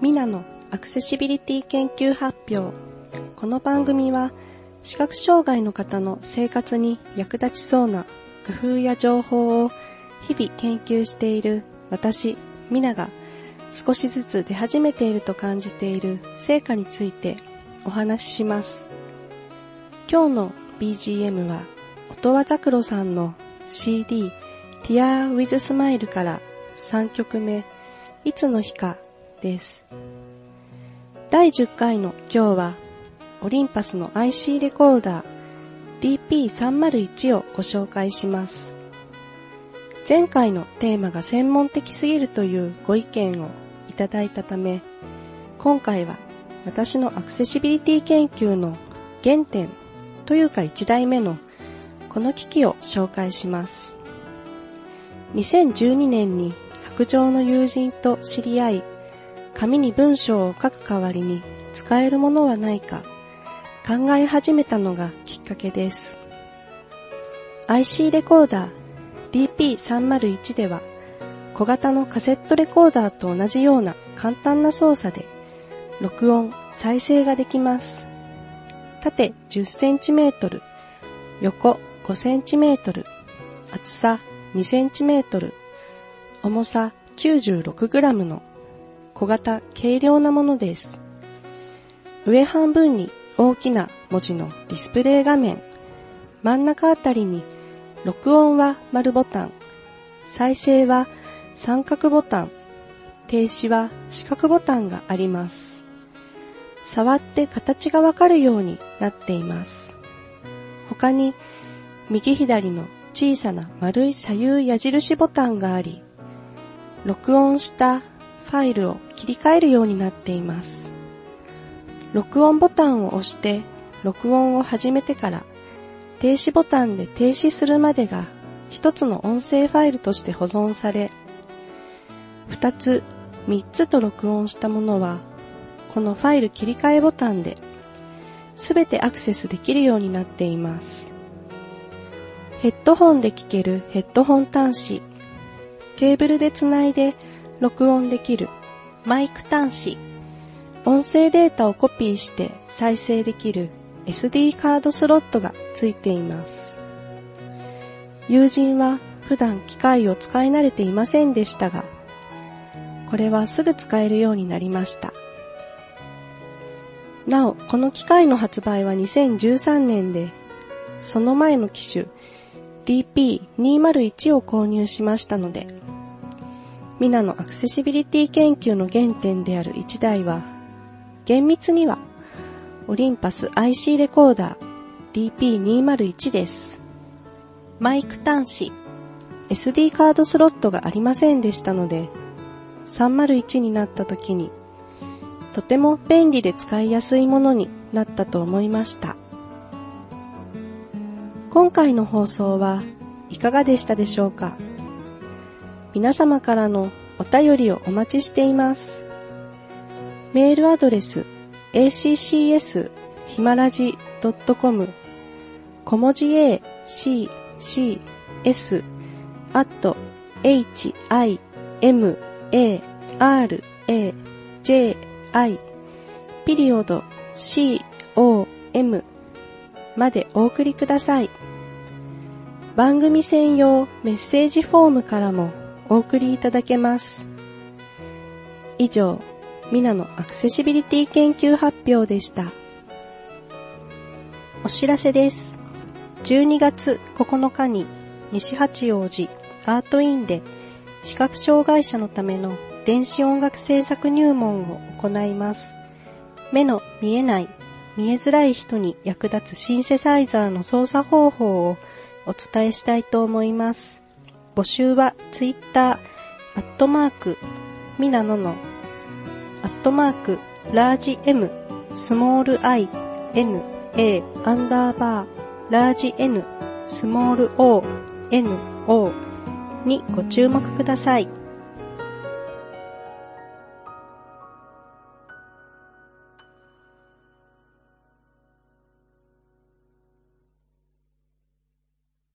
ミナのアクセシビリティ研究発表。この番組は視覚障害の方の生活に役立ちそうな工夫や情報を日々研究している私、ミナが少しずつ出始めていると感じている成果についてお話しします。今日の BGM は音羽ザクロさんの CD Tear with Smile から3曲目いつの日かです。第10回の今日はオリンパスの IC レコーダー DP301 をご紹介します。前回のテーマが専門的すぎるというご意見をいただいたため、今回は私のアクセシビリティ研究の原点というか1代目のこの機器を紹介します。2012年に白状の友人と知り合い、紙に文章を書く代わりに使えるものはないか考え始めたのがきっかけです。IC レコーダー DP301 では小型のカセットレコーダーと同じような簡単な操作で録音、再生ができます。縦 10cm、横 5cm、厚さ 2cm、重さ 96g の小型軽量なものです。上半分に大きな文字のディスプレイ画面、真ん中あたりに録音は丸ボタン、再生は三角ボタン、停止は四角ボタンがあります。触って形がわかるようになっています。他に右左の小さな丸い左右矢印ボタンがあり、録音したファイルを切り替えるようになっています。録音ボタンを押して録音を始めてから停止ボタンで停止するまでが一つの音声ファイルとして保存され、二つ、三つと録音したものはこのファイル切り替えボタンで全てアクセスできるようになっています。ヘッドホンで聞けるヘッドホン端子、ケーブルでつないで録音できるマイク端子、音声データをコピーして再生できる SD カードスロットがついています。友人は普段機械を使い慣れていませんでしたが、これはすぐ使えるようになりました。なお、この機械の発売は2013年で、その前の機種 DP201 を購入しましたので、ミナのアクセシビリティ研究の原点である1台は、厳密にはオリンパス IC レコーダー DP201 です。マイク端子、SD カードスロットがありませんでしたので、301になった時に、とても便利で使いやすいものになったと思いました。今回の放送はいかがでしたでしょうか？皆様からのお便りをお待ちしています。メールアドレス accs ひまらじ .com 小文字 a, c, c, s, at, h, i, m, a, r, a, j, i, ピリオド c, o, m までお送りください。番組専用メッセージフォームからもお送りいただけます。以上、ミナのアクセシビリティ研究発表でした。お知らせです。12月9日に西八王子アートインで視覚障害者のための電子音楽制作入門を行います。目の見えない、見えづらい人に役立つシンセサイザーの操作方法をお伝えしたいと思います。募集はツイッター、アットマーク、ミナノの、アットマーク、ラージ M、スモール I、N、A、アンダーバー、ラージ N、スモール O、N、O にご注目ください。